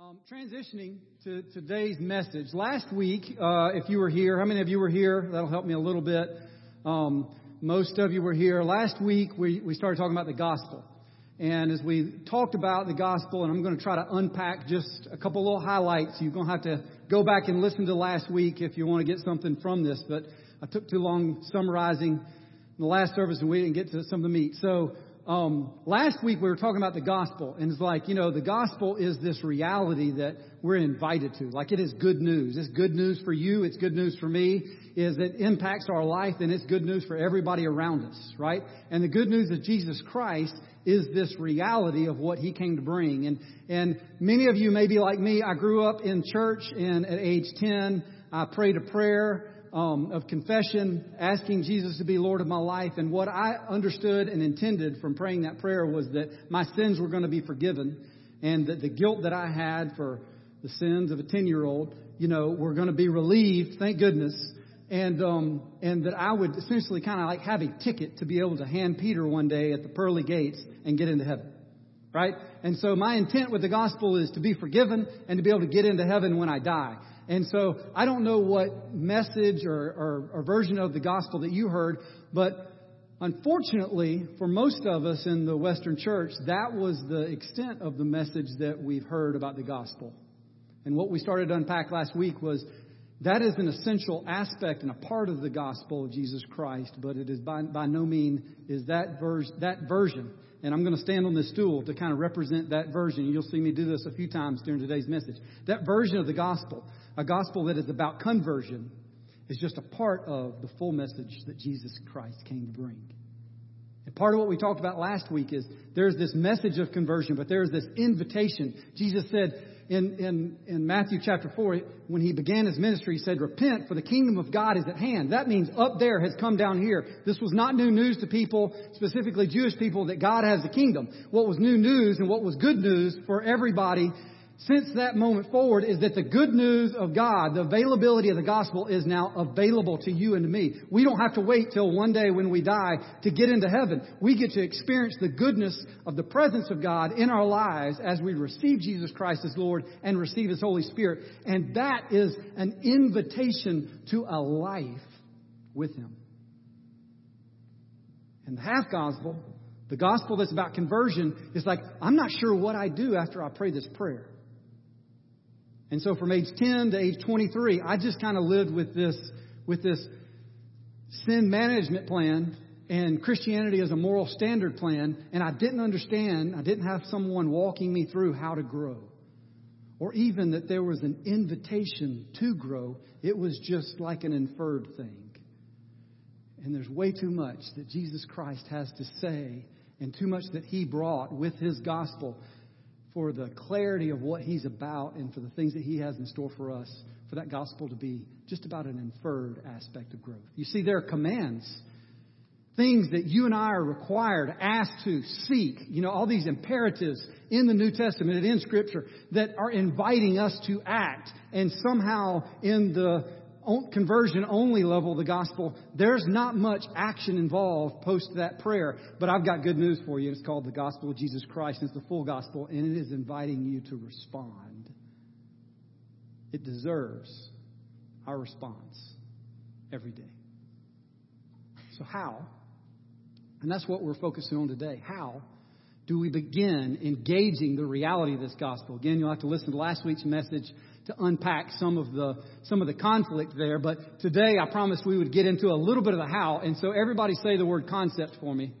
Um, transitioning to today's message. Last week, uh, if you were here, how many of you were here? That'll help me a little bit. Um, most of you were here. Last week, we, we started talking about the gospel. And as we talked about the gospel, and I'm going to try to unpack just a couple little highlights, you're going to have to go back and listen to last week if you want to get something from this. But I took too long summarizing the last service and we didn't get to some of the meat. So um, last week we were talking about the gospel, and it's like, you know, the gospel is this reality that we're invited to. Like it is good news. It's good news for you. It's good news for me. Is it impacts our life, and it's good news for everybody around us, right? And the good news of Jesus Christ is this reality of what He came to bring. And and many of you may be like me. I grew up in church, and at age ten, I prayed a prayer um, of confession, asking Jesus to be Lord of my life. And what I understood and intended from praying that prayer was that my sins were going to be forgiven and that the guilt that I had for the sins of a 10 year old, you know, were going to be relieved, thank goodness. And, um, and that I would essentially kind of like have a ticket to be able to hand Peter one day at the pearly gates and get into heaven. Right? And so my intent with the gospel is to be forgiven and to be able to get into heaven when I die. And so I don't know what message or, or, or version of the gospel that you heard, but unfortunately, for most of us in the Western church, that was the extent of the message that we've heard about the gospel. And what we started to unpack last week was that is an essential aspect and a part of the gospel of Jesus Christ, but it is by, by no means is that, that version and I'm going to stand on this stool to kind of represent that version. You'll see me do this a few times during today's message. That version of the gospel, a gospel that is about conversion, is just a part of the full message that Jesus Christ came to bring. And part of what we talked about last week is there's this message of conversion, but there's this invitation. Jesus said, in, in, in Matthew chapter 4, when he began his ministry, he said, Repent, for the kingdom of God is at hand. That means up there has come down here. This was not new news to people, specifically Jewish people, that God has the kingdom. What was new news and what was good news for everybody since that moment forward is that the good news of God, the availability of the gospel is now available to you and to me. We don't have to wait till one day when we die to get into heaven. We get to experience the goodness of the presence of God in our lives as we receive Jesus Christ as Lord and receive His Holy Spirit. And that is an invitation to a life with Him. And the half gospel, the gospel that's about conversion, is like, I'm not sure what I do after I pray this prayer. And so from age 10 to age 23, I just kind of lived with this, with this sin management plan and Christianity as a moral standard plan, and I didn't understand, I didn't have someone walking me through how to grow. Or even that there was an invitation to grow. It was just like an inferred thing. And there's way too much that Jesus Christ has to say, and too much that He brought with His gospel for the clarity of what He's about and for the things that He has in store for us, for that gospel to be just about an inferred aspect of growth. You see, there are commands, things that you and I are required, asked to seek, you know, all these imperatives in the New Testament and in Scripture that are inviting us to act. And somehow in the conversion only level of the gospel, there's not much action involved post that prayer. But I've got good news for you. It's called the gospel of Jesus Christ. It's the full gospel, and it is inviting you to respond. It deserves our response every day. So, how? And that's what we're focusing on today. How do we begin engaging the reality of this gospel? Again, you'll have to listen to last week's message to unpack some of the some of the conflict there. But today I promised we would get into a little bit of the how. And so everybody say the word concept for me.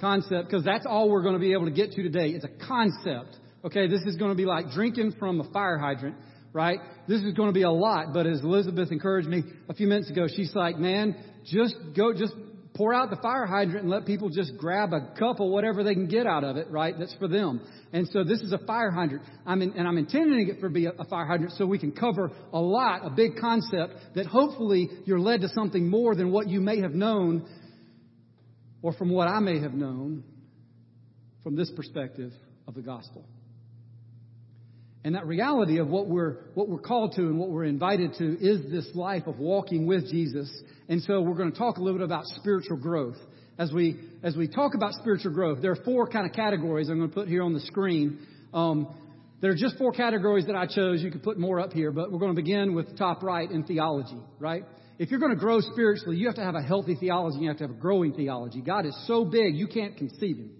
Concept, because that's all we're going to be able to get to today. It's a concept. Okay, this is going to be like drinking from a fire hydrant, right? This is going to be a lot, but as Elizabeth encouraged me a few minutes ago, she's like, man, just go, just pour out the fire hydrant and let people just grab a cup of whatever they can get out of it, right? That's for them. And so this is a fire hydrant. I'm in, and I'm intending it for be a, a fire hydrant so we can cover a lot, a big concept that hopefully you're led to something more than what you may have known or from what I may have known from this perspective of the gospel. And that reality of what we're, what we're called to and what we're invited to is this life of walking with Jesus. And so we're going to talk a little bit about spiritual growth. As we, as we talk about spiritual growth, there are four kind of categories I'm going to put here on the screen. Um, There are just four categories that I chose. You could put more up here, but we're going to begin with top right in theology, right? If you're going to grow spiritually, you have to have a healthy theology. You have to have a growing theology. God is so big, you can't conceive Him.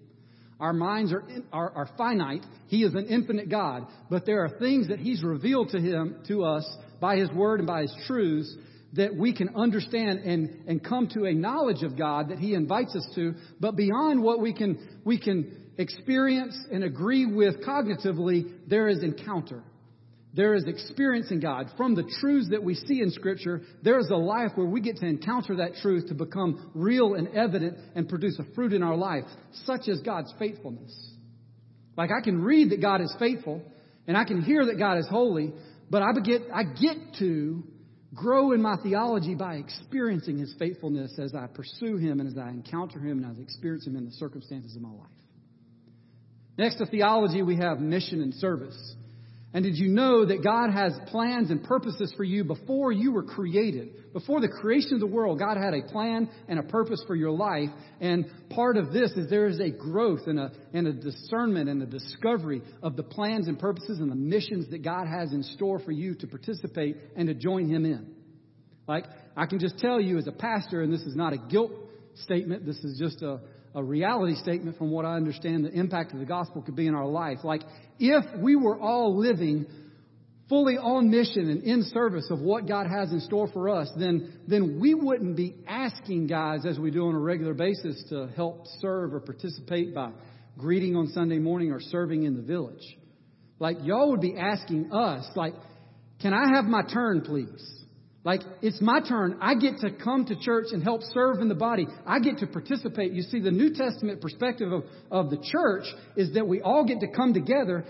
Our minds are, are, are finite. He is an infinite God. But there are things that He's revealed to Him, to us, by His Word and by His truths that we can understand and, and come to a knowledge of God that He invites us to. But beyond what we can, we can experience and agree with cognitively, there is encounter. There is experiencing God. From the truths that we see in Scripture, there is a life where we get to encounter that truth to become real and evident and produce a fruit in our life, such as God's faithfulness. Like I can read that God is faithful and I can hear that God is holy, but I get, I get to grow in my theology by experiencing His faithfulness as I pursue Him and as I encounter Him and as I experience Him in the circumstances of my life. Next to theology, we have mission and service. And did you know that God has plans and purposes for you before you were created? Before the creation of the world, God had a plan and a purpose for your life. And part of this is there is a growth and a, and a discernment and a discovery of the plans and purposes and the missions that God has in store for you to participate and to join Him in. Like, I can just tell you as a pastor, and this is not a guilt statement, this is just a, a reality statement from what I understand the impact of the gospel could be in our life. Like, if we were all living fully on mission and in service of what God has in store for us, then, then we wouldn't be asking guys, as we do on a regular basis, to help serve or participate by greeting on Sunday morning or serving in the village. Like, y'all would be asking us, like, can I have my turn, please? Like, it's my turn. I get to come to church and help serve in the body. I get to participate. You see, the New Testament perspective of, of the church is that we all get to come together,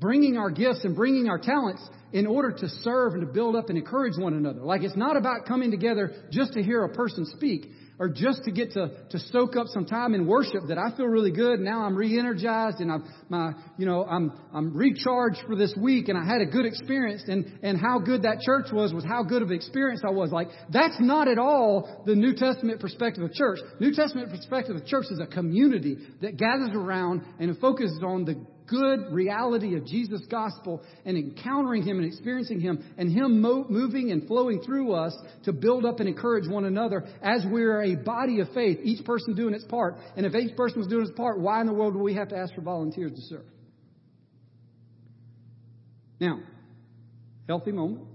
bringing our gifts and bringing our talents in order to serve and to build up and encourage one another. Like, it's not about coming together just to hear a person speak or just to get to, to soak up some time in worship that I feel really good. Now I'm re-energized and I'm, my, you know, I'm, I'm recharged for this week and I had a good experience and, and how good that church was was how good of an experience I was. Like, that's not at all the New Testament perspective of church. New Testament perspective of church is a community that gathers around and focuses on the good reality of Jesus' gospel and encountering Him and experiencing Him and Him mo- moving and flowing through us to build up and encourage one another as we're a body of faith, each person doing its part. And if each person was doing its part, why in the world would we have to ask for volunteers to serve? Now, healthy moment.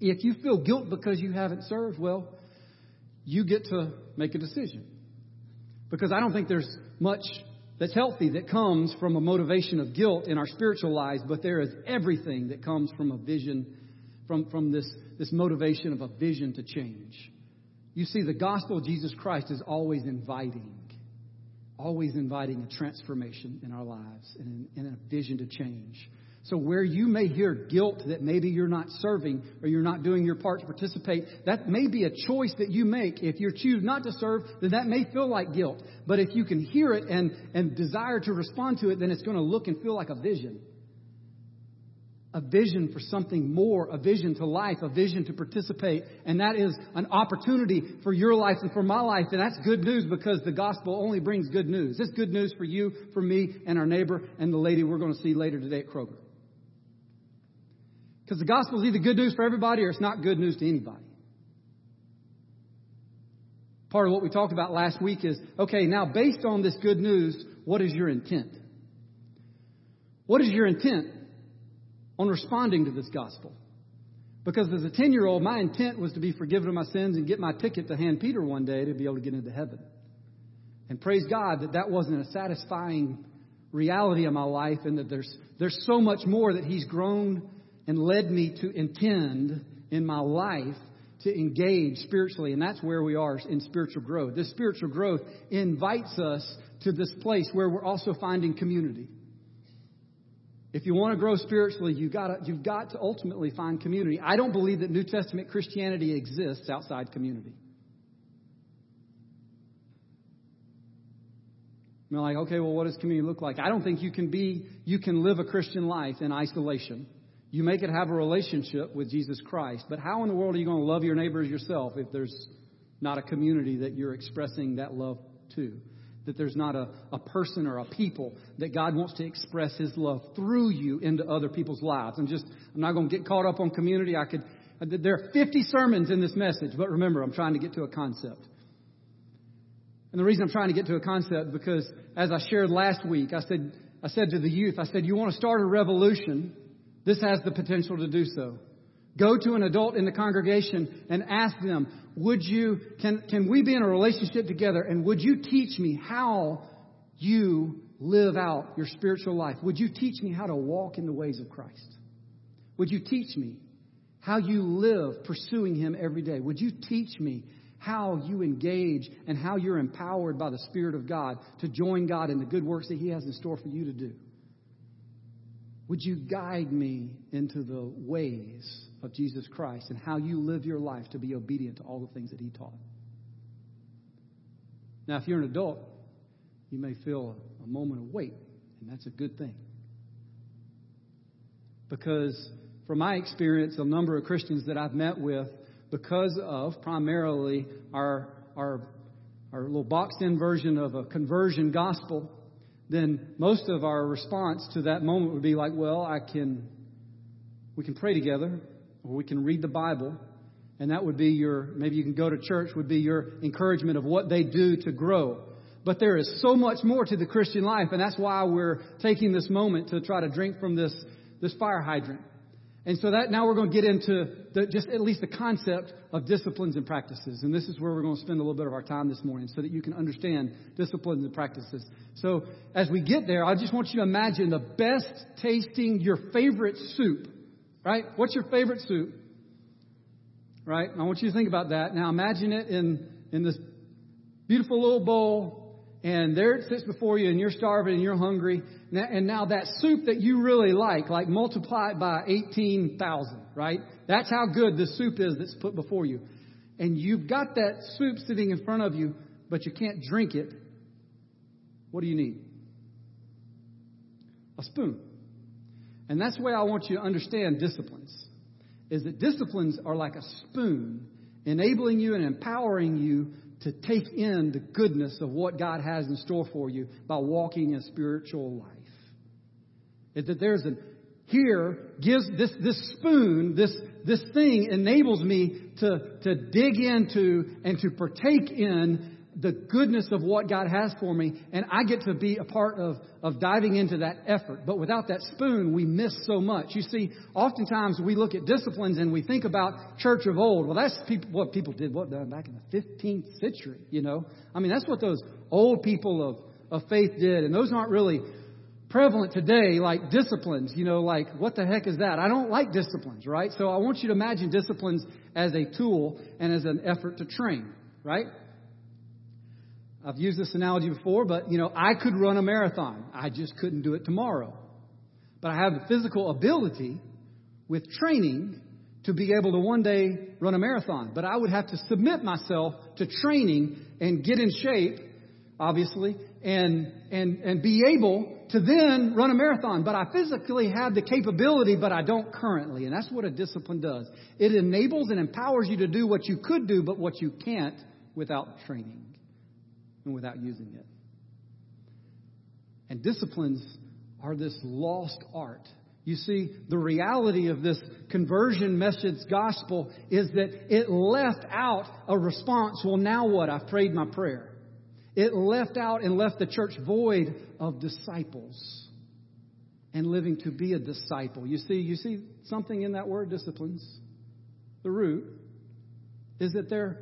If you feel guilt because you haven't served, well, you get to make a decision. Because I don't think there's much that's healthy that comes from a motivation of guilt in our spiritual lives, but there is everything that comes from a vision, from, from this, this motivation of a vision to change. You see, the gospel of Jesus Christ is always inviting, always inviting a transformation in our lives and, and a vision to change. So where you may hear guilt that maybe you're not serving or you're not doing your part to participate, that may be a choice that you make. If you choose not to serve, then that may feel like guilt. But if you can hear it and, and desire to respond to it, then it's going to look and feel like a vision. A vision for something more, a vision to life, a vision to participate. And that is an opportunity for your life and for my life. And that's good news because the gospel only brings good news. It's good news for you, for me, and our neighbor, and the lady we're going to see later today at Kroger. Because the gospel is either good news for everybody or it's not good news to anybody. Part of what we talked about last week is okay, now based on this good news, what is your intent? What is your intent on responding to this gospel? Because as a 10 year old, my intent was to be forgiven of my sins and get my ticket to hand Peter one day to be able to get into heaven. And praise God that that wasn't a satisfying reality of my life and that there's, there's so much more that He's grown and led me to intend in my life to engage spiritually. And that's where we are in spiritual growth. This spiritual growth invites us to this place where we're also finding community. If you want to grow spiritually, you've got, to, you've got to ultimately find community. I don't believe that New Testament Christianity exists outside community. You're like, okay, well, what does community look like? I don't think you can be, you can live a Christian life in isolation. You make it have a relationship with Jesus Christ. But how in the world are you going to love your neighbors yourself if there's not a community that you're expressing that love to? that there's not a, a person or a people that God wants to express His love through you into other people's lives. I'm just, I'm not going to get caught up on community. I could, there are 50 sermons in this message, but remember, I'm trying to get to a concept. And the reason I'm trying to get to a concept because as I shared last week, I said, I said to the youth, I said, you want to start a revolution? This has the potential to do so. Go to an adult in the congregation and ask them, would you, can, can we be in a relationship together and would you teach me how you live out your spiritual life? Would you teach me how to walk in the ways of Christ? Would you teach me how you live pursuing Him every day? Would you teach me how you engage and how you're empowered by the Spirit of God to join God in the good works that He has in store for you to do? Would you guide me into the ways of Jesus Christ and how you live your life to be obedient to all the things that He taught? Now, if you're an adult, you may feel a moment of weight, and that's a good thing. Because, from my experience, a number of Christians that I've met with, because of primarily our, our, our little boxed in version of a conversion gospel, then most of our response to that moment would be like, well, I can, we can pray together, or we can read the Bible, and that would be your, maybe you can go to church, would be your encouragement of what they do to grow. But there is so much more to the Christian life, and that's why we're taking this moment to try to drink from this, this fire hydrant. And so that now we're going to get into the, just at least the concept of disciplines and practices. And this is where we're going to spend a little bit of our time this morning so that you can understand disciplines and practices. So as we get there, I just want you to imagine the best tasting your favorite soup. Right? What's your favorite soup? Right? I want you to think about that. Now imagine it in, in this beautiful little bowl and there it sits before you and you're starving and you're hungry. And now that soup that you really like, like multiply it by 18,000, right? That's how good the soup is that's put before you. And you've got that soup sitting in front of you, but you can't drink it. What do you need? A spoon. And that's the way I want you to understand disciplines. Is that disciplines are like a spoon, enabling you and empowering you to take in the goodness of what God has in store for you by walking a spiritual life. Is that there's a here gives this this spoon, this this thing enables me to to dig into and to partake in the goodness of what God has for me, and I get to be a part of, of diving into that effort. But without that spoon, we miss so much. You see, oftentimes we look at disciplines and we think about church of old. Well, that's people, what people did what back in the 15th century, you know? I mean, that's what those old people of, of faith did, and those aren't really prevalent today like disciplines, you know, like what the heck is that? I don't like disciplines, right? So I want you to imagine disciplines as a tool and as an effort to train, right? I've used this analogy before, but you know, I could run a marathon. I just couldn't do it tomorrow. But I have the physical ability with training to be able to one day run a marathon. But I would have to submit myself to training and get in shape, obviously, and, and, and be able to then run a marathon. But I physically have the capability, but I don't currently. And that's what a discipline does. It enables and empowers you to do what you could do, but what you can't without training and without using it. And disciplines are this lost art. You see, the reality of this conversion message gospel is that it left out a response. Well, now what? I've prayed my prayer. It left out and left the church void of disciples and living to be a disciple. You see, you see something in that word disciplines. The root is that they're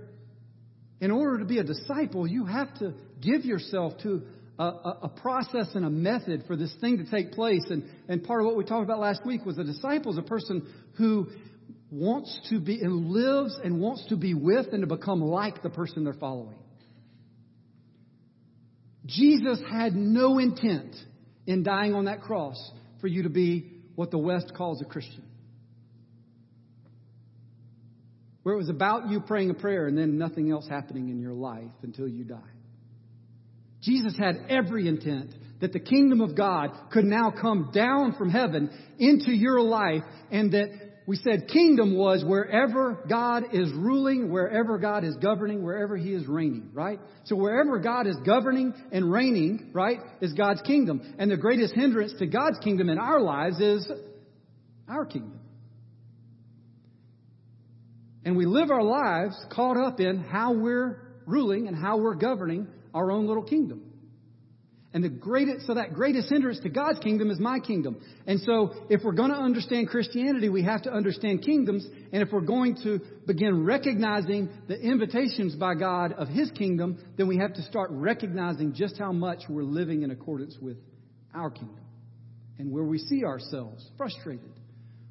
in order to be a disciple, you have to give yourself to a, a, a, process and a method for this thing to take place. And, and part of what we talked about last week was a disciple is a person who wants to be and lives and wants to be with and to become like the person they're following. Jesus had no intent in dying on that cross for you to be what the West calls a Christian where it was about you praying a prayer and then nothing else happening in your life until you die. Jesus had every intent that the kingdom of God could now come down from heaven into your life and that we said kingdom was wherever God is ruling, wherever God is governing, wherever He is reigning, right? So wherever God is governing and reigning, right, is God's kingdom. And the greatest hindrance to God's kingdom in our lives is our kingdom. And we live our lives caught up in how we're ruling and how we're governing our own little kingdom. And the greatest, so that greatest hindrance to God's kingdom is my kingdom. And so, if we're going to understand Christianity, we have to understand kingdoms. And if we're going to begin recognizing the invitations by God of His kingdom, then we have to start recognizing just how much we're living in accordance with our kingdom. And where we see ourselves frustrated,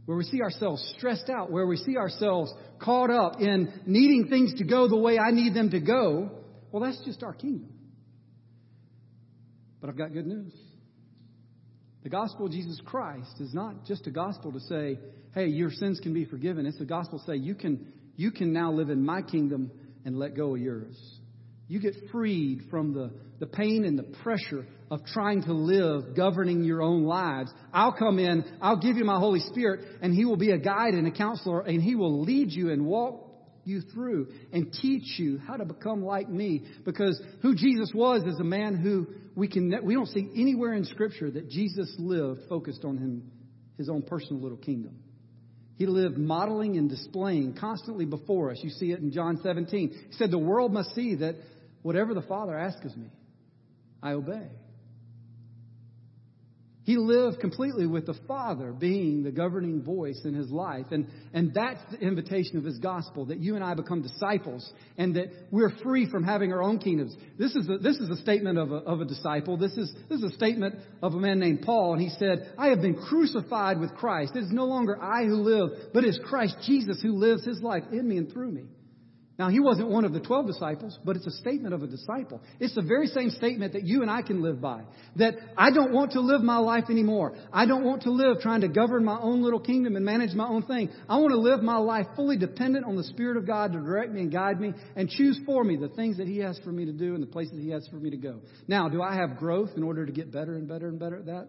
where we see ourselves stressed out, where we see ourselves caught up in needing things to go the way I need them to go, well, that's just our kingdom. But I've got good news. The gospel of Jesus Christ is not just a gospel to say, hey, your sins can be forgiven. It's a gospel to say you can, you can now live in my kingdom and let go of yours. You get freed from the, the pain and the pressure of trying to live governing your own lives. I'll come in, I'll give you my Holy Spirit, and He will be a guide and a counselor, and He will lead you and walk you through and teach you how to become like me. Because who Jesus was is a man who we can we don't see anywhere in Scripture that Jesus lived focused on him his own personal little kingdom. He lived modeling and displaying constantly before us. You see it in John 17. He said, The world must see that whatever the Father asks of me, I obey. He lived completely with the Father being the governing voice in his life. And, and that's the invitation of his gospel that you and I become disciples and that we're free from having our own kingdoms. This is a, this is a statement of a, of a disciple. This is, this is a statement of a man named Paul. And he said, I have been crucified with Christ. It is no longer I who live, but it is Christ Jesus who lives his life in me and through me. Now, he wasn't one of the 12 disciples, but it's a statement of a disciple. It's the very same statement that you and I can live by. That I don't want to live my life anymore. I don't want to live trying to govern my own little kingdom and manage my own thing. I want to live my life fully dependent on the Spirit of God to direct me and guide me and choose for me the things that He has for me to do and the places He has for me to go. Now, do I have growth in order to get better and better and better at that?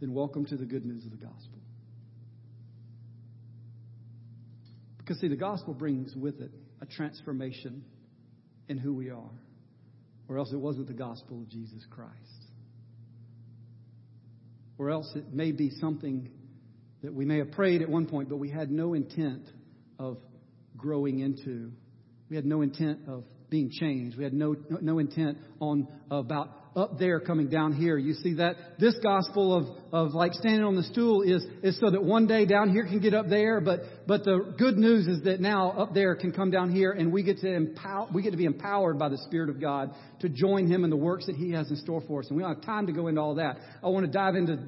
Then welcome to the good news of the gospel. Because, see, the gospel brings with it a transformation in who we are, or else it wasn't the gospel of Jesus Christ. Or else it may be something that we may have prayed at one point, but we had no intent of growing into. We had no intent of being changed. We had no, no intent on about up there coming down here. You see that? This gospel of, of like standing on the stool is, is so that one day down here can get up there, but, but the good news is that now up there can come down here and we get to empower, we get to be empowered by the Spirit of God to join Him in the works that He has in store for us. And we don't have time to go into all that. I want to dive into,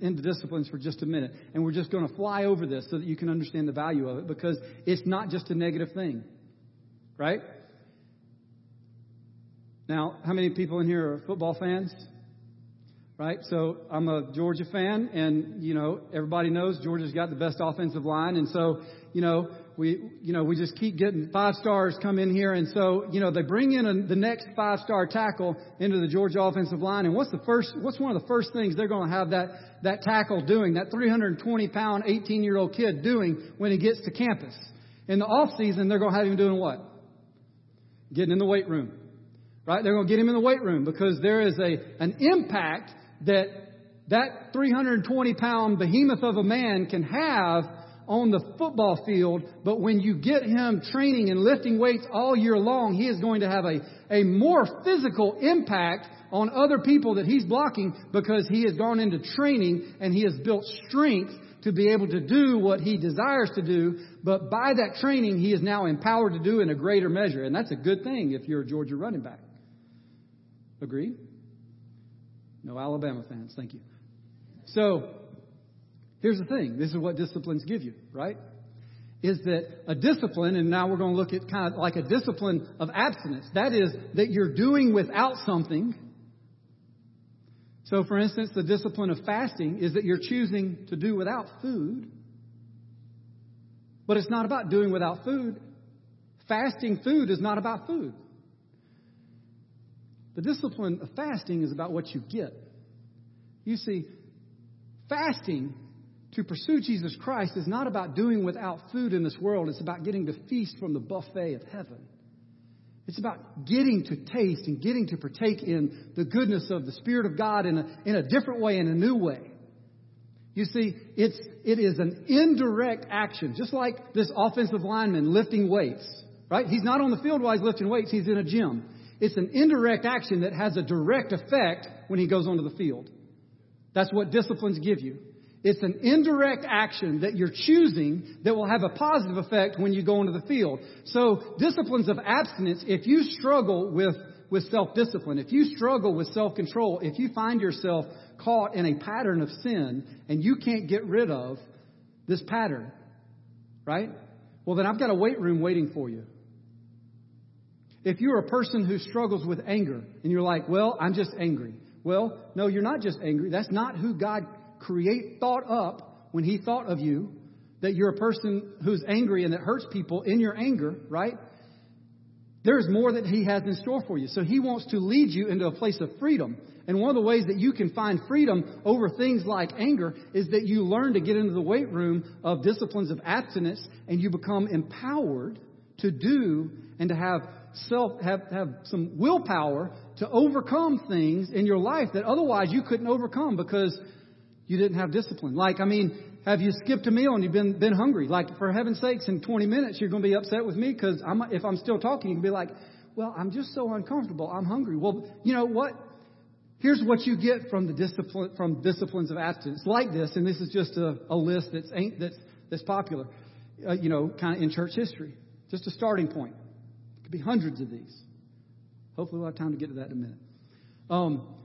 into disciplines for just a minute. And we're just going to fly over this so that you can understand the value of it because it's not just a negative thing. Right? Now, how many people in here are football fans? Right? So I'm a Georgia fan, and you know everybody knows Georgia's got the best offensive line, and so you know we you know we just keep getting five stars come in here, and so you know they bring in a, the next five star tackle into the Georgia offensive line, and what's the first what's one of the first things they're going to have that that tackle doing, that 320 pound 18 year old kid doing when he gets to campus? In the off season, they're going to have him doing what? Getting in the weight room Right? They're going to get him in the weight room because there is a, an impact that that 320 pound behemoth of a man can have on the football field, but when you get him training and lifting weights all year long, he is going to have a, a more physical impact on other people that he's blocking because he has gone into training and he has built strength to be able to do what he desires to do, but by that training, he is now empowered to do in a greater measure. And that's a good thing if you're a Georgia running back. Agree? No Alabama fans, thank you. So, here's the thing this is what disciplines give you, right? Is that a discipline, and now we're going to look at kind of like a discipline of abstinence. That is, that you're doing without something. So, for instance, the discipline of fasting is that you're choosing to do without food. But it's not about doing without food. Fasting food is not about food. The discipline of fasting is about what you get. You see, fasting to pursue Jesus Christ is not about doing without food in this world. It's about getting to feast from the buffet of heaven. It's about getting to taste and getting to partake in the goodness of the Spirit of God in a, in a different way, in a new way. You see, it's, it is an indirect action, just like this offensive lineman lifting weights, right? He's not on the field while he's lifting weights, he's in a gym. It's an indirect action that has a direct effect when he goes onto the field. That's what disciplines give you. It's an indirect action that you're choosing that will have a positive effect when you go into the field. So disciplines of abstinence, if you struggle with, with self-discipline, if you struggle with self-control, if you find yourself caught in a pattern of sin and you can't get rid of this pattern, right? Well, then I've got a weight room waiting for you. If you're a person who struggles with anger and you're like, well, I'm just angry. Well, no, you're not just angry. That's not who God create thought up when he thought of you that you're a person who's angry and that hurts people in your anger, right? There is more that he has in store for you. So he wants to lead you into a place of freedom. And one of the ways that you can find freedom over things like anger is that you learn to get into the weight room of disciplines of abstinence and you become empowered to do and to have self have, have some willpower to overcome things in your life that otherwise you couldn't overcome because you didn't have discipline. Like, I mean, have you skipped a meal and you've been, been hungry? Like, for heaven's sakes, in 20 minutes, you're going to be upset with me because I'm, if I'm still talking, you can be like, well, I'm just so uncomfortable. I'm hungry. Well, you know what? Here's what you get from the discipline, from disciplines of abstinence like this, and this is just a, a list that's, ain't, that's, that's popular, uh, you know, kind of in church history. Just a starting point. Could be hundreds of these. Hopefully we'll have time to get to that in a minute. Um,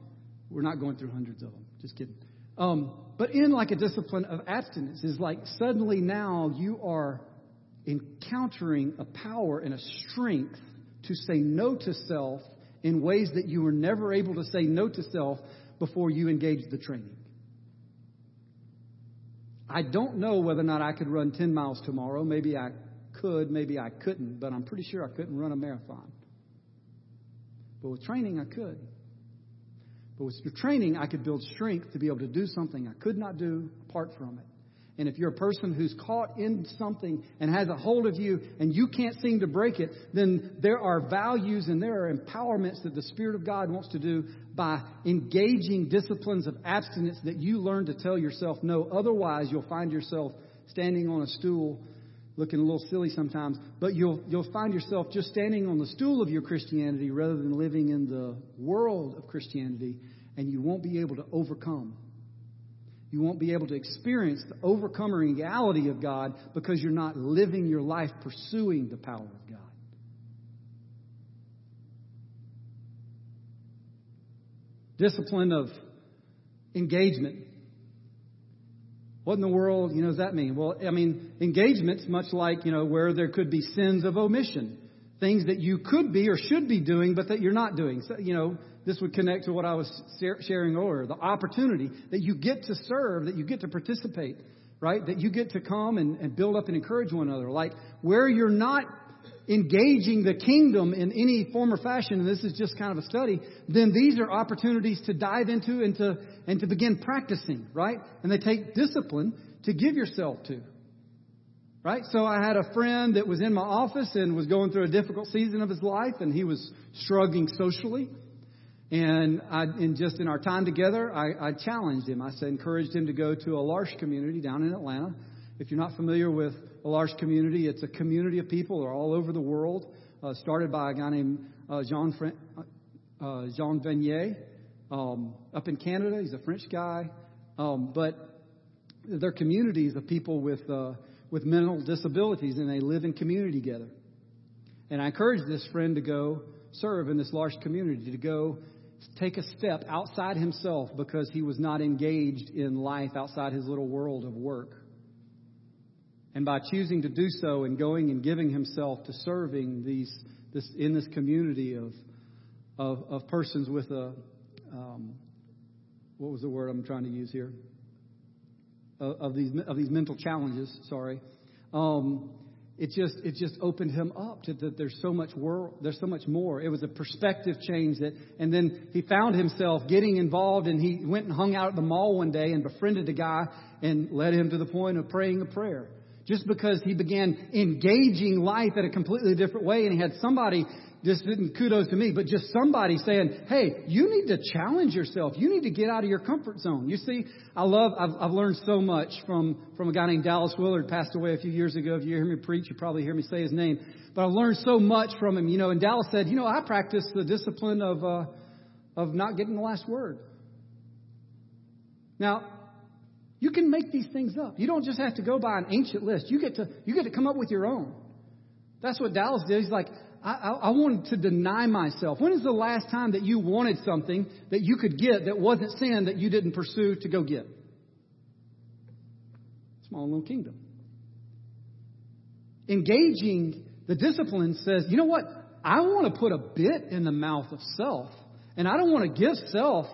we're not going through hundreds of them. Just kidding. Um, but in like a discipline of abstinence is like suddenly now you are encountering a power and a strength to say no to self in ways that you were never able to say no to self before you engaged the training. I don't know whether or not I could run 10 miles tomorrow. Maybe I could, maybe I couldn't, but I'm pretty sure I couldn't run a marathon. But with training, I could. But with your training, I could build strength to be able to do something I could not do apart from it. And if you're a person who's caught in something and has a hold of you and you can't seem to break it, then there are values and there are empowerments that the Spirit of God wants to do by engaging disciplines of abstinence that you learn to tell yourself no. Otherwise, you'll find yourself standing on a stool looking a little silly sometimes, but you'll, you'll find yourself just standing on the stool of your Christianity rather than living in the world of Christianity, and you won't be able to overcome. You won't be able to experience the overcoming reality of God because you're not living your life pursuing the power of God. Discipline of engagement what in the world, you know, does that mean? Well, I mean, engagement's much like, you know, where there could be sins of omission. Things that you could be or should be doing, but that you're not doing. So, you know, this would connect to what I was sharing earlier. The opportunity that you get to serve, that you get to participate, right? That you get to come and, and build up and encourage one another. Like, where you're not engaging the kingdom in any form or fashion, and this is just kind of a study, then these are opportunities to dive into and to, and to begin practicing, right? And they take discipline to give yourself to. Right? So I had a friend that was in my office and was going through a difficult season of his life and he was struggling socially. And I, and just in our time together, I, I challenged him. I said, encouraged him to go to a L'Arche community down in Atlanta. If you're not familiar with a L'Arche community. It's a community of people that are all over the world, uh, started by a guy named uh, Jean, uh, Jean Vanier um, up in Canada. He's a French guy. Um, but they're communities of people with, uh, with mental disabilities, and they live in community together. And I encouraged this friend to go serve in this L'Arche community, to go take a step outside himself because he was not engaged in life outside his little world of work. And by choosing to do so and going and giving himself to serving these, this, in this community of, of, of persons with a, um, what was the word I'm trying to use here? Of, of, these, of these mental challenges, sorry. Um, it just it just opened him up to that there's so much world there's so much more it was a perspective change that and then he found himself getting involved and he went and hung out at the mall one day and befriended a guy and led him to the point of praying a prayer just because he began engaging life at a completely different way and he had somebody just didn't kudos to me, but just somebody saying, hey, you need to challenge yourself. You need to get out of your comfort zone. You see, I love, I've, I've learned so much from, from a guy named Dallas Willard, passed away a few years ago. If you hear me preach, you probably hear me say his name. But I've learned so much from him, you know, and Dallas said, you know, I practice the discipline of, uh, of not getting the last word. Now, you can make these things up. You don't just have to go by an ancient list. You get to, you get to come up with your own. That's what Dallas did. He's like, I, I, wanted to deny myself. When is the last time that you wanted something that you could get that wasn't sin that you didn't pursue to go get? Small little kingdom. Engaging the discipline says, you know what? I want to put a bit in the mouth of self. And I don't want to give self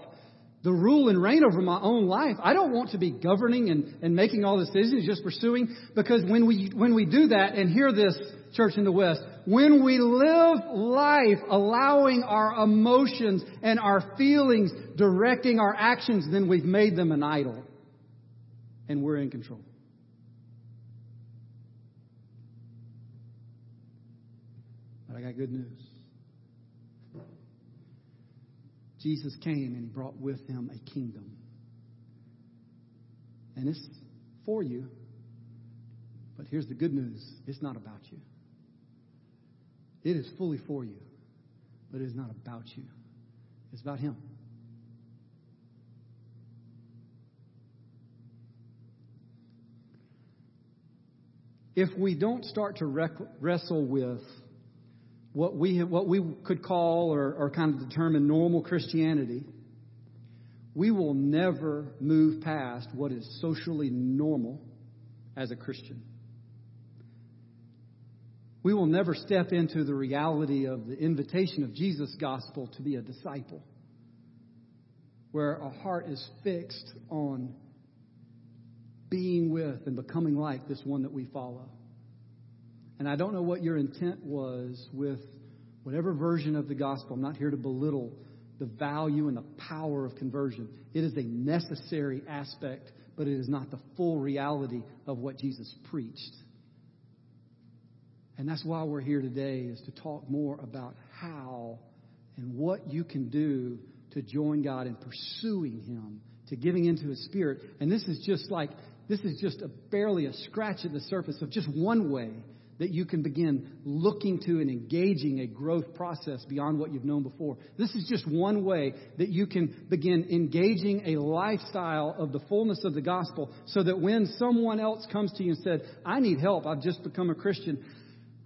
the rule and reign over my own life. I don't want to be governing and, and making all the decisions, just pursuing, because when we, when we do that, and hear this, church in the West, when we live life allowing our emotions and our feelings directing our actions, then we've made them an idol. And we're in control. But I got good news. Jesus came and he brought with him a kingdom. And it's for you. But here's the good news it's not about you. It is fully for you, but it is not about you. It's about Him. If we don't start to rec- wrestle with what we, what we could call or, or kind of determine normal Christianity, we will never move past what is socially normal as a Christian we will never step into the reality of the invitation of Jesus' gospel to be a disciple, where our heart is fixed on being with and becoming like this one that we follow. And I don't know what your intent was with whatever version of the gospel. I'm not here to belittle the value and the power of conversion. It is a necessary aspect, but it is not the full reality of what Jesus preached. And that's why we're here today is to talk more about how and what you can do to join God in pursuing Him, to giving into His Spirit. And this is just like, this is just a, barely a scratch at the surface of just one way that you can begin looking to and engaging a growth process beyond what you've known before. This is just one way that you can begin engaging a lifestyle of the fullness of the gospel so that when someone else comes to you and said, I need help, I've just become a Christian,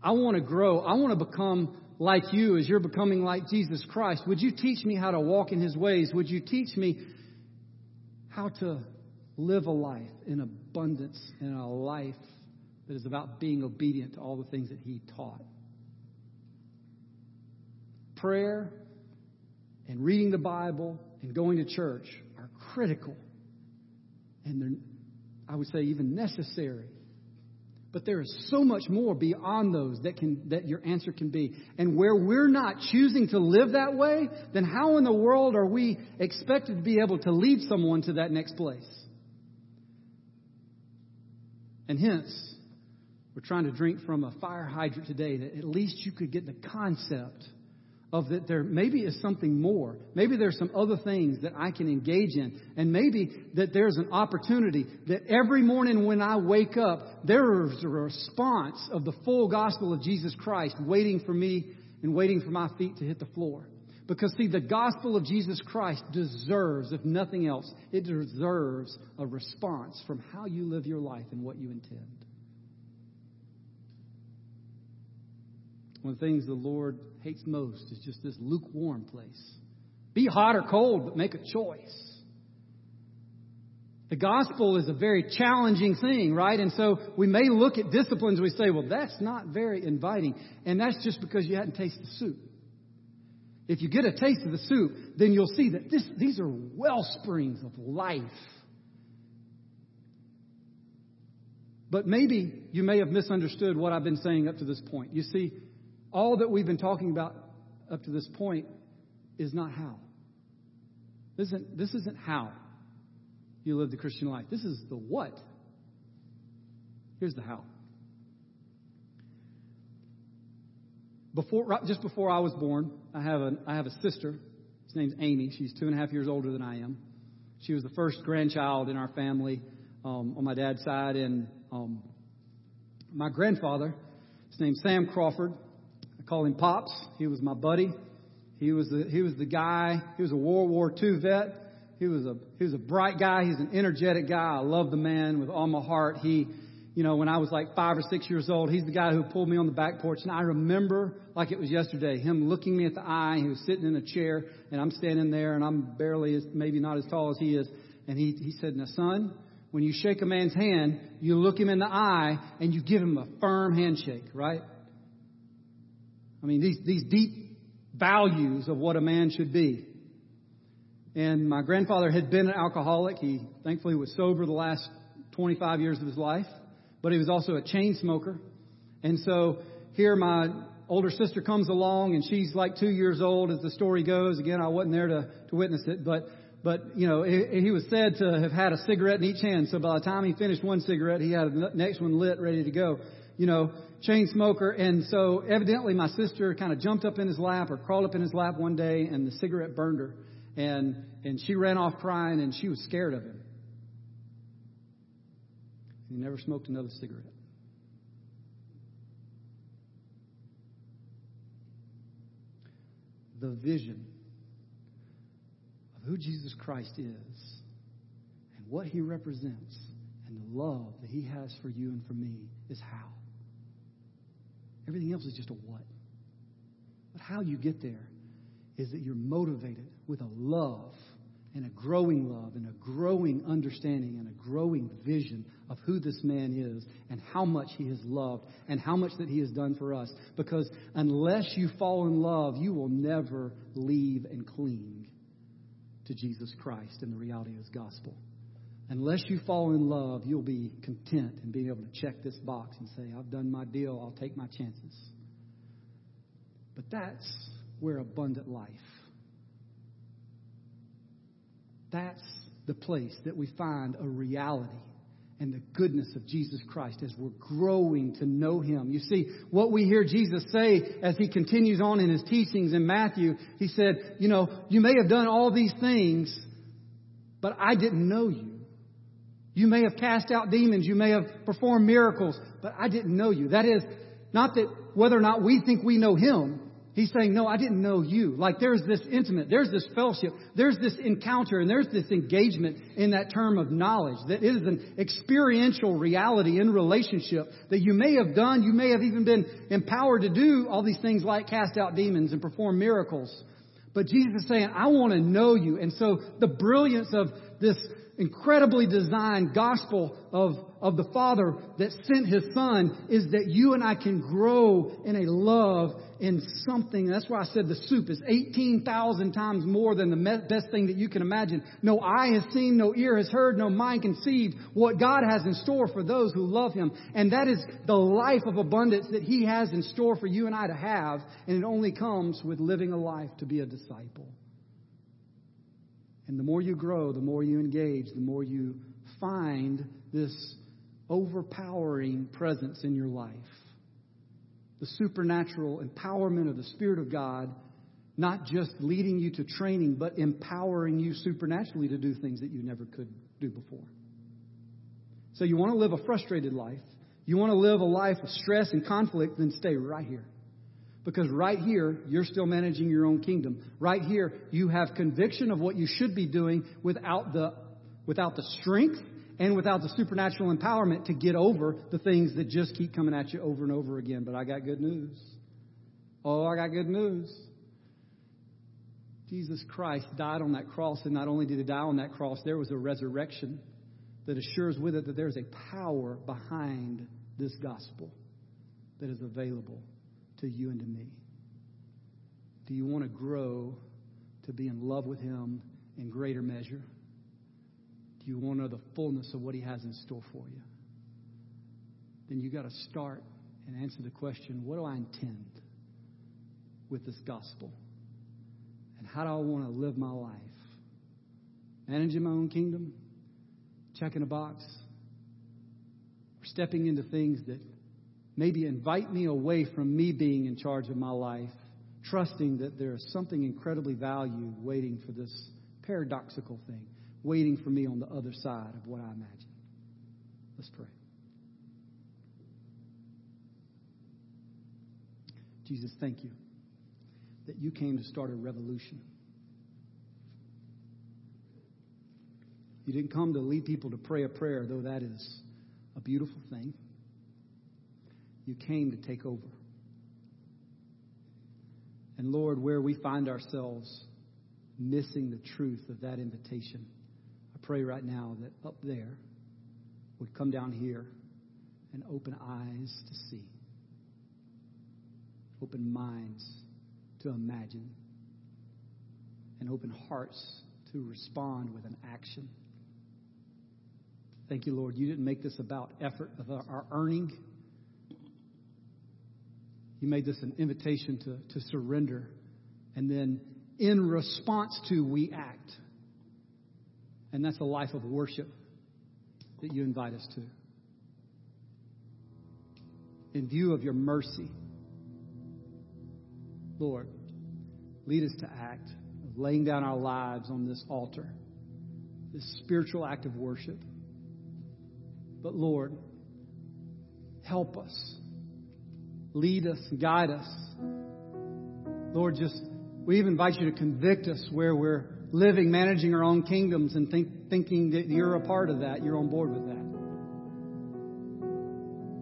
I want to grow. I want to become like you as you're becoming like Jesus Christ. Would you teach me how to walk in his ways? Would you teach me how to live a life in abundance and a life that is about being obedient to all the things that he taught? Prayer and reading the Bible and going to church are critical. And I would say, even necessary but there is so much more beyond those that can that your answer can be. And where we're not choosing to live that way, then how in the world are we expected to be able to lead someone to that next place? And hence, we're trying to drink from a fire hydrant today that at least you could get the concept of that there maybe is something more. Maybe there's some other things that I can engage in. And maybe that there's an opportunity that every morning when I wake up, there is a response of the full gospel of Jesus Christ waiting for me and waiting for my feet to hit the floor. Because see, the gospel of Jesus Christ deserves, if nothing else, it deserves a response from how you live your life and what you intend. One of the things the Lord hates most is just this lukewarm place. Be hot or cold, but make a choice. The gospel is a very challenging thing, right? And so we may look at disciplines, we say, well, that's not very inviting. And that's just because you hadn't tasted the soup. If you get a taste of the soup, then you'll see that this, these are well springs of life. But maybe you may have misunderstood what I've been saying up to this point. You see, all that we've been talking about up to this point is not how. This isn't, this isn't how you live the Christian life. This is the what. Here's the how. Before, just before I was born, I have a, I have a sister. His name's Amy. She's two and a half years older than I am. She was the first grandchild in our family um, on my dad's side, and um, my grandfather, his name's Sam Crawford. Call him Pops. He was my buddy. He was the he was the guy. He was a World War II vet. He was a he was a bright guy. He's an energetic guy. I love the man with all my heart. He you know, when I was like five or six years old, he's the guy who pulled me on the back porch. And I remember like it was yesterday, him looking me at the eye. He was sitting in a chair and I'm standing there and I'm barely as, maybe not as tall as he is. And he, he said, now son, when you shake a man's hand, you look him in the eye and you give him a firm handshake, right? I mean, these, these deep values of what a man should be. And my grandfather had been an alcoholic. He thankfully was sober the last 25 years of his life but he was also a chain smoker. And so here my older sister comes along and she's like two years old as the story goes. Again, I wasn't there to, to witness it, but, but, you know, he, he was said to have had a cigarette in each hand. So by the time he finished one cigarette, he had the next one lit, ready to go. You know, chain smoker. And so evidently my sister kind of jumped up in his lap or crawled up in his lap one day and the cigarette burned her. And, and she ran off crying and she was scared of him. He never smoked another cigarette. The vision of who Jesus Christ is and what he represents and the love that he has for you and for me is how. Everything else is just a what. But how you get there is that you're motivated with a love and a growing love and a growing understanding and a growing vision of who this man is and how much he has loved and how much that he has done for us. Because unless you fall in love, you will never leave and cling to Jesus Christ and the reality of his gospel. Unless you fall in love, you'll be content in being able to check this box and say, I've done my deal, I'll take my chances. But that's where abundant life that's the place that we find a reality and the goodness of Jesus Christ as we're growing to know Him. You see, what we hear Jesus say as He continues on in His teachings in Matthew, He said, you know, you may have done all these things, but I didn't know you. You may have cast out demons, you may have performed miracles, but I didn't know you. That is, not that whether or not we think we know Him, He's saying, no, I didn't know you. Like there's this intimate, there's this fellowship, there's this encounter, and there's this engagement in that term of knowledge that is an experiential reality in relationship that you may have done, you may have even been empowered to do all these things like cast out demons and perform miracles. But Jesus is saying, I want to know you. And so the brilliance of this incredibly designed gospel of, of the Father that sent His Son is that you and I can grow in a love in something. That's why I said the soup is 18,000 times more than the best thing that you can imagine. No eye has seen, no ear has heard, no mind conceived what God has in store for those who love Him. And that is the life of abundance that He has in store for you and I to have. And it only comes with living a life to be a disciple. And the more you grow, the more you engage, the more you find this overpowering presence in your life. The supernatural empowerment of the Spirit of God, not just leading you to training, but empowering you supernaturally to do things that you never could do before. So you want to live a frustrated life, you want to live a life of stress and conflict, then stay right here. Because right here, you're still managing your own kingdom. Right here, you have conviction of what you should be doing without the, without the strength and without the supernatural empowerment to get over the things that just keep coming at you over and over again. But I got good news. Oh, I got good news. Jesus Christ died on that cross, and not only did he die on that cross, there was a resurrection that assures with it that there's a power behind this gospel that is available to you and to me? Do you want to grow to be in love with Him in greater measure? Do you want to know the fullness of what He has in store for you? then you got to start and answer the question what do I intend with this gospel? And how do I want to live my life? Managing my own kingdom? Checking a box? Or stepping into things that maybe invite me away from me being in charge of my life, trusting that there is something incredibly valued waiting for this paradoxical thing, waiting for me on the other side of what I imagine. Let's pray. Jesus, thank you that you came to start a revolution. You didn't come to lead people to pray a prayer, though that is a beautiful thing. You came to take over. And Lord, where we find ourselves missing the truth of that invitation, I pray right now that up there would come down here and open eyes to see open minds to imagine, and open hearts to respond with an action. Thank you, Lord. You didn't make this about effort of our earning. You made this an invitation to, to surrender. And then in response to, we act. And that's a life of worship that you invite us to. In view of your mercy, Lord, lead us to act of laying down our lives on this altar, this spiritual act of worship. But Lord, help us, lead us, guide us. Lord, just we even invite you to convict us where we're living, managing our own kingdoms, and think, thinking that you're a part of that. You're on board with that.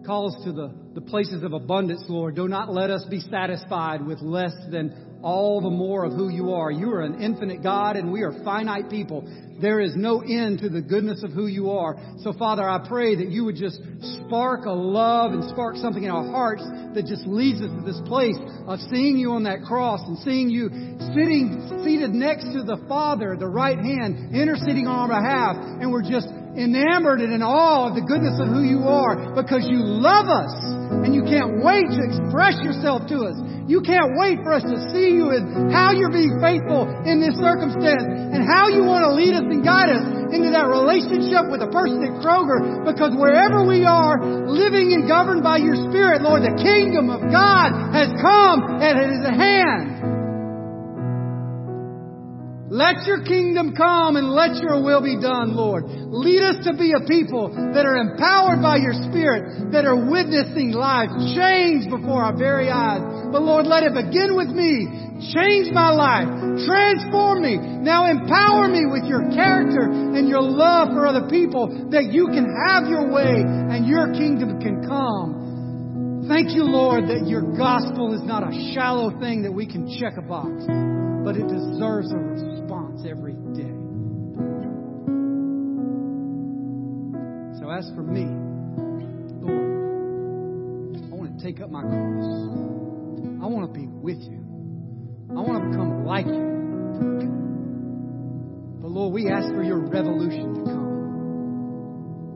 Call us to the, the places of abundance, Lord. Do not let us be satisfied with less than all the more of who you are. You are an infinite God and we are finite people. There is no end to the goodness of who you are. So Father, I pray that you would just spark a love and spark something in our hearts that just leads us to this place of seeing you on that cross and seeing you sitting, seated next to the Father, the right hand, interceding on our behalf. And we're just enamored and in awe of the goodness of who you are because you love us and you can't wait to express yourself to us. You can't wait for us to see you and how you're being faithful in this circumstance and how you want to lead us and guide us into that relationship with the person at Kroger because wherever we are living and governed by your Spirit, Lord, the kingdom of God has come and it is at hand. Let your kingdom come and let your will be done, Lord. Lead us to be a people that are empowered by your Spirit, that are witnessing life change before our very eyes. But Lord, let it begin with me. Change my life. Transform me. Now empower me with your character and your love for other people that you can have your way and your kingdom can come. Thank you, Lord, that your gospel is not a shallow thing that we can check a box, but it deserves a response every day. So as for me, Lord, I want to take up my cross. I want to be with you. I want to become like you. But Lord, we ask for your revolution to come.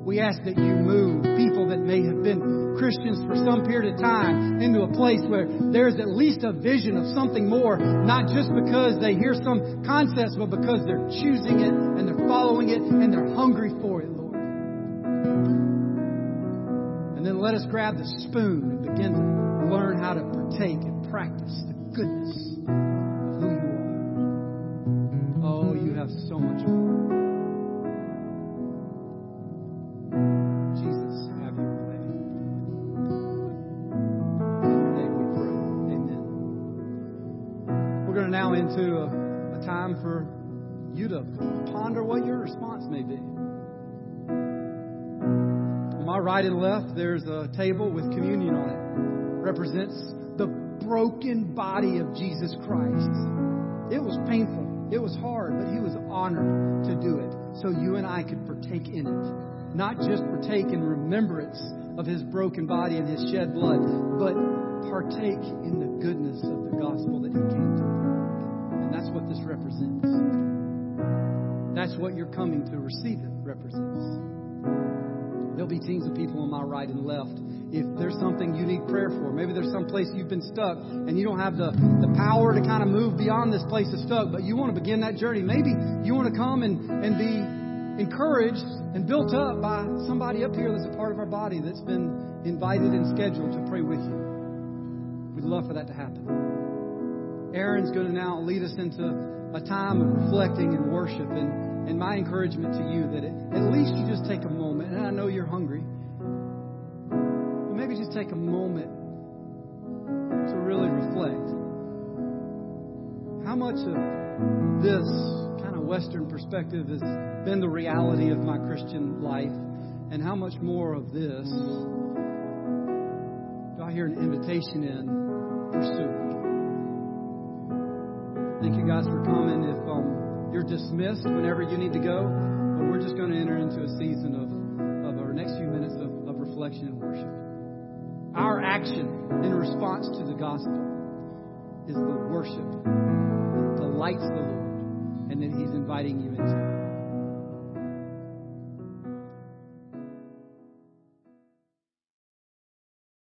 We ask that you move people that may have been Christians for some period of time into a place where there's at least a vision of something more, not just because they hear some concepts, but because they're choosing it and they're following it and they're hungry for it, Lord. And then let us grab the spoon and begin to learn how to partake and practice the goodness of who you are. Oh, you have so much right and left, there's a table with communion on it. Represents the broken body of Jesus Christ. It was painful. It was hard, but he was honored to do it so you and I could partake in it. Not just partake in remembrance of his broken body and his shed blood, but partake in the goodness of the gospel that he came to. And that's what this represents. That's what you're coming to receive it represents. There'll be teams of people on my right and left. if there's something you need prayer for. Maybe there's some place you've been stuck and you don't have the, the power to kind of move beyond this place of stuck, but you want to begin that journey. Maybe you want to come and, and be encouraged and built up by somebody up here that's a part of our body that's been invited and scheduled to pray with you. We'd love for that to happen. Aaron's going to now lead us into a time of reflecting and worship. And, and my encouragement to you that it, at least you just take a moment, and I know you're hungry, but maybe just take a moment to really reflect. How much of this kind of Western perspective has been the reality of my Christian life, and how much more of this do I hear an invitation in pursuing? Thank you guys for coming. If um, you're dismissed whenever you need to go, but we're just going to enter into a season of, of our next few minutes of, of reflection and worship. Our action in response to the gospel is the worship that delights the Lord and that He's inviting you into.